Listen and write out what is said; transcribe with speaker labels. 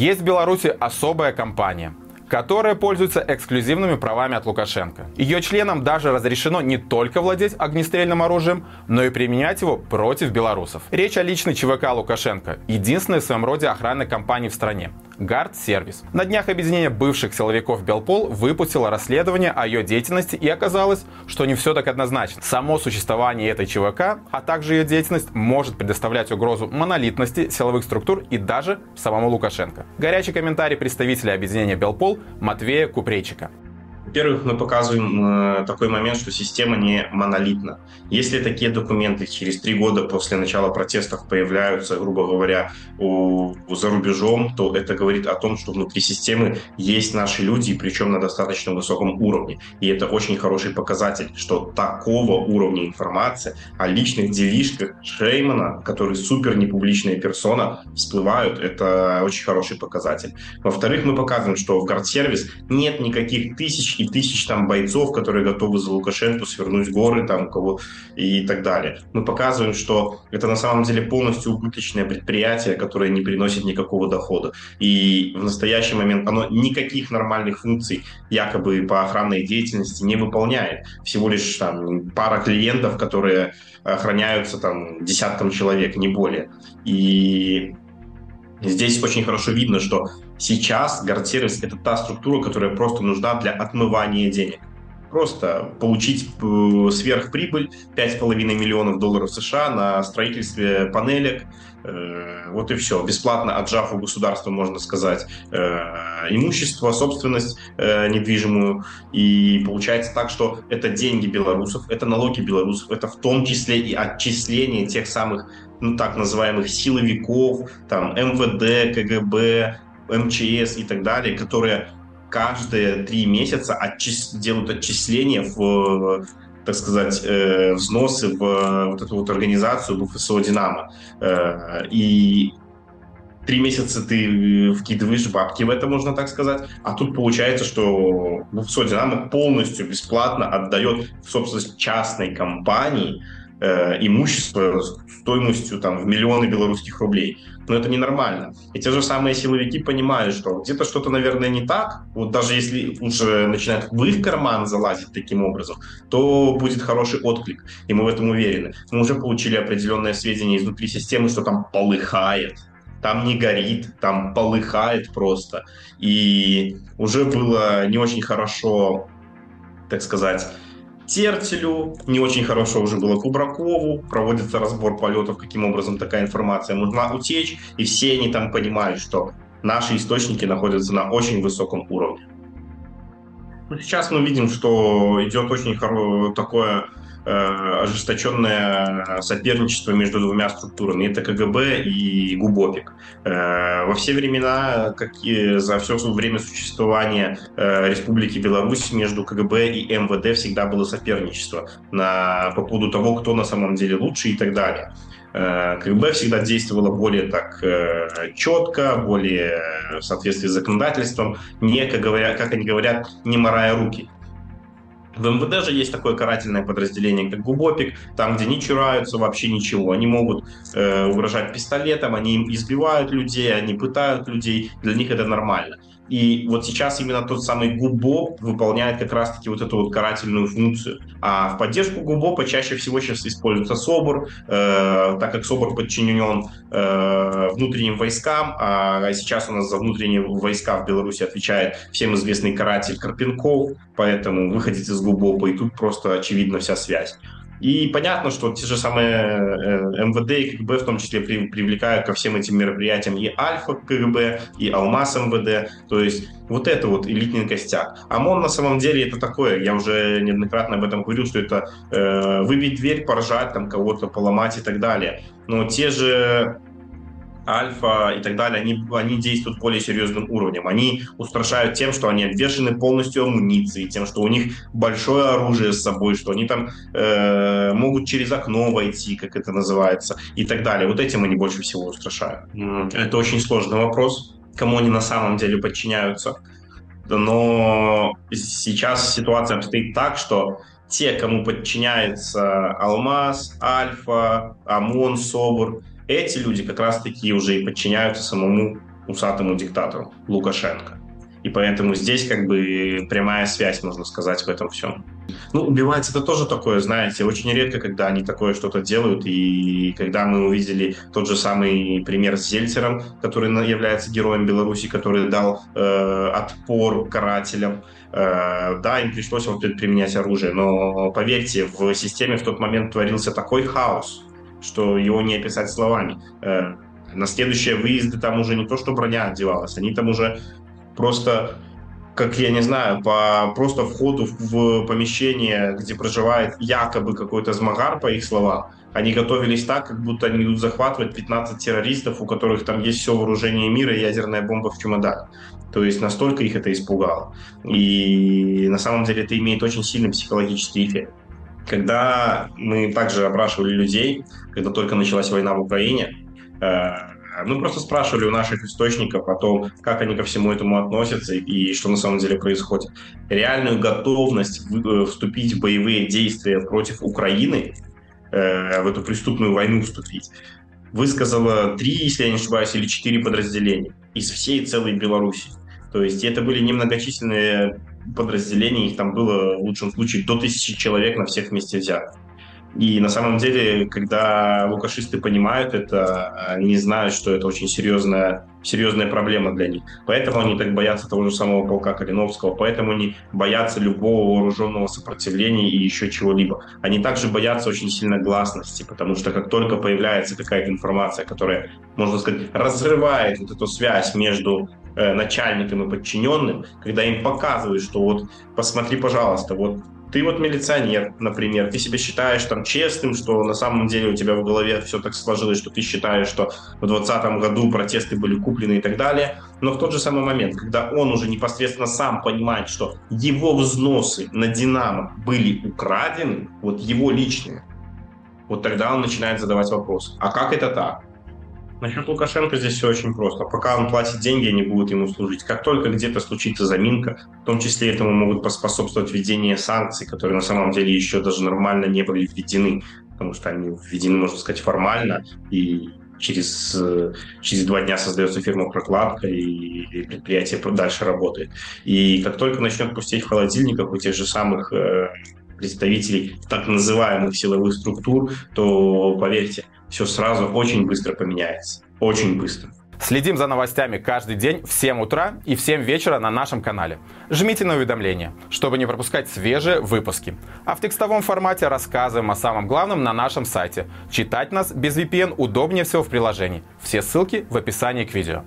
Speaker 1: Есть в Беларуси особая компания – которая пользуется эксклюзивными правами от Лукашенко. Ее членам даже разрешено не только владеть огнестрельным оружием, но и применять его против белорусов. Речь о личной ЧВК Лукашенко, единственной в своем роде охранной компании в стране. Гард Сервис. На днях объединение бывших силовиков Белпол выпустило расследование о ее деятельности и оказалось, что не все так однозначно. Само существование этой ЧВК, а также ее деятельность может предоставлять угрозу монолитности силовых структур и даже самому Лукашенко. Горячий комментарий представителя объединения Белпол Матвея Купрейчика.
Speaker 2: Во-первых, мы показываем э, такой момент, что система не монолитна. Если такие документы через три года после начала протестов появляются, грубо говоря, у, у за рубежом, то это говорит о том, что внутри системы есть наши люди, причем на достаточно высоком уровне. И это очень хороший показатель, что такого уровня информации о личных делишках Шеймана, который супер непубличная персона, всплывают. Это очень хороший показатель. Во-вторых, мы показываем, что в Гардсервис нет никаких тысяч и тысяч там бойцов, которые готовы за Лукашенко свернуть горы там кого и так далее. Мы показываем, что это на самом деле полностью убыточное предприятие, которое не приносит никакого дохода. И в настоящий момент оно никаких нормальных функций якобы по охранной деятельности не выполняет. Всего лишь там пара клиентов, которые охраняются там десятком человек, не более. И Здесь очень хорошо видно, что сейчас гардсервис — это та структура, которая просто нужна для отмывания денег. Просто получить э, сверхприбыль 5,5 миллионов долларов США на строительстве панелек, э, вот и все. Бесплатно отжав у государства, можно сказать, э, имущество, собственность недвижимую. И получается так, что это деньги белорусов, это налоги белорусов, это в том числе и отчисление тех самых ну, так называемых силовиков, там, МВД, КГБ, МЧС и так далее, которые каждые три месяца отчис... делают отчисления в так сказать, э, взносы в вот эту вот организацию БФСО «Динамо». Э, и три месяца ты вкидываешь бабки в это, можно так сказать, а тут получается, что БФСО «Динамо» полностью бесплатно отдает в собственность частной компании э, имущество стоимостью там, в миллионы белорусских рублей. Но это ненормально. И те же самые силовики понимают, что где-то что-то, наверное, не так. Вот даже если уже начинают в их карман залазить таким образом, то будет хороший отклик. И мы в этом уверены. Мы уже получили определенные сведения изнутри системы, что там полыхает там не горит, там полыхает просто. И уже было не очень хорошо, так сказать, Тертелю, не очень хорошо уже было Кубракову, проводится разбор полетов, каким образом такая информация могла утечь, и все они там понимают, что наши источники находятся на очень высоком уровне. Сейчас мы видим, что идет очень такое ожесточенное соперничество между двумя структурами. Это КГБ и ГУБОПИК. Э, во все времена, как и за все время существования э, Республики Беларусь между КГБ и МВД всегда было соперничество на, по поводу того, кто на самом деле лучше и так далее. КГБ всегда действовало более так четко, более в соответствии с законодательством, не, как, говорят, как они говорят, не морая руки. В МВД же есть такое карательное подразделение, как ГУБОПИК, там, где не чураются вообще ничего. Они могут э, угрожать пистолетом, они избивают людей, они пытают людей. Для них это нормально. И вот сейчас именно тот самый ГУБО выполняет как раз-таки вот эту вот карательную функцию. А в поддержку ГУБОПа чаще всего сейчас используется СОБР, э, так как СОБР подчинен э, внутренним войскам, а сейчас у нас за внутренние войска в Беларуси отвечает всем известный каратель Карпенков, поэтому выходить из ГУБОПа, и тут просто очевидна вся связь. И понятно, что те же самые э, МВД и КГБ в том числе при, привлекают ко всем этим мероприятиям и Альфа КГБ, и Алмаз МВД. То есть вот это вот элитный костяк. ОМОН на самом деле это такое, я уже неоднократно об этом говорил, что это э, выбить дверь, поржать, там кого-то поломать и так далее. Но те же альфа и так далее, они, они действуют более серьезным уровнем. Они устрашают тем, что они обвешены полностью амуницией, тем, что у них большое оружие с собой, что они там э, могут через окно войти, как это называется, и так далее. Вот этим они больше всего устрашают. Это очень сложный вопрос, кому они на самом деле подчиняются. Но сейчас ситуация обстоит так, что те, кому подчиняется Алмаз, Альфа, ОМОН, СОБР, эти люди как раз-таки уже и подчиняются самому усатому диктатору Лукашенко. И поэтому здесь как бы прямая связь, можно сказать, в этом всем. Ну, убивать это тоже такое, знаете, очень редко, когда они такое что-то делают. И когда мы увидели тот же самый пример с Зельцером, который является героем Беларуси, который дал э, отпор карателям, э, да, им пришлось вот применять оружие. Но поверьте, в системе в тот момент творился такой хаос, что его не описать словами. Э, на следующие выезды там уже не то, что броня одевалась, они там уже просто как я не знаю, по просто входу в помещение, где проживает якобы какой-то змагар, по их словам, они готовились так, как будто они идут захватывать 15 террористов, у которых там есть все вооружение мира и ядерная бомба в чемодане. То есть настолько их это испугало. И на самом деле это имеет очень сильный психологический эффект. Когда мы также опрашивали людей, когда только началась война в Украине, э, мы просто спрашивали у наших источников о том, как они ко всему этому относятся и что на самом деле происходит. Реальную готовность э, вступить в боевые действия против Украины, э, в эту преступную войну вступить, высказало три, если я не ошибаюсь, или четыре подразделения из всей целой Беларуси. То есть это были немногочисленные подразделения, их там было в лучшем случае до тысячи человек на всех вместе взятых. И на самом деле, когда лукашисты понимают это, они знают, что это очень серьезная, серьезная проблема для них. Поэтому они так боятся того же самого полка Калиновского, поэтому они боятся любого вооруженного сопротивления и еще чего-либо. Они также боятся очень сильно гласности, потому что как только появляется какая-то информация, которая, можно сказать, разрывает вот эту связь между э, начальником и подчиненным, когда им показывают, что вот посмотри, пожалуйста, вот ты вот милиционер, например, ты себя считаешь там честным, что на самом деле у тебя в голове все так сложилось, что ты считаешь, что в 2020 году протесты были куплены и так далее. Но в тот же самый момент, когда он уже непосредственно сам понимает, что его взносы на Динамо были украдены, вот его личные, вот тогда он начинает задавать вопрос, а как это так? Насчет Лукашенко здесь все очень просто. Пока он платит деньги, они будут ему служить. Как только где-то случится заминка, в том числе этому могут поспособствовать введение санкций, которые на самом деле еще даже нормально не были введены, потому что они введены, можно сказать, формально, и через, через два дня создается фирма прокладка, и предприятие дальше работает. И как только начнет пустить в холодильниках у тех же самых э, представителей так называемых силовых структур, то, поверьте, все сразу очень быстро поменяется. Очень быстро.
Speaker 1: Следим за новостями каждый день в 7 утра и в 7 вечера на нашем канале. Жмите на уведомления, чтобы не пропускать свежие выпуски. А в текстовом формате рассказываем о самом главном на нашем сайте. Читать нас без VPN удобнее всего в приложении. Все ссылки в описании к видео.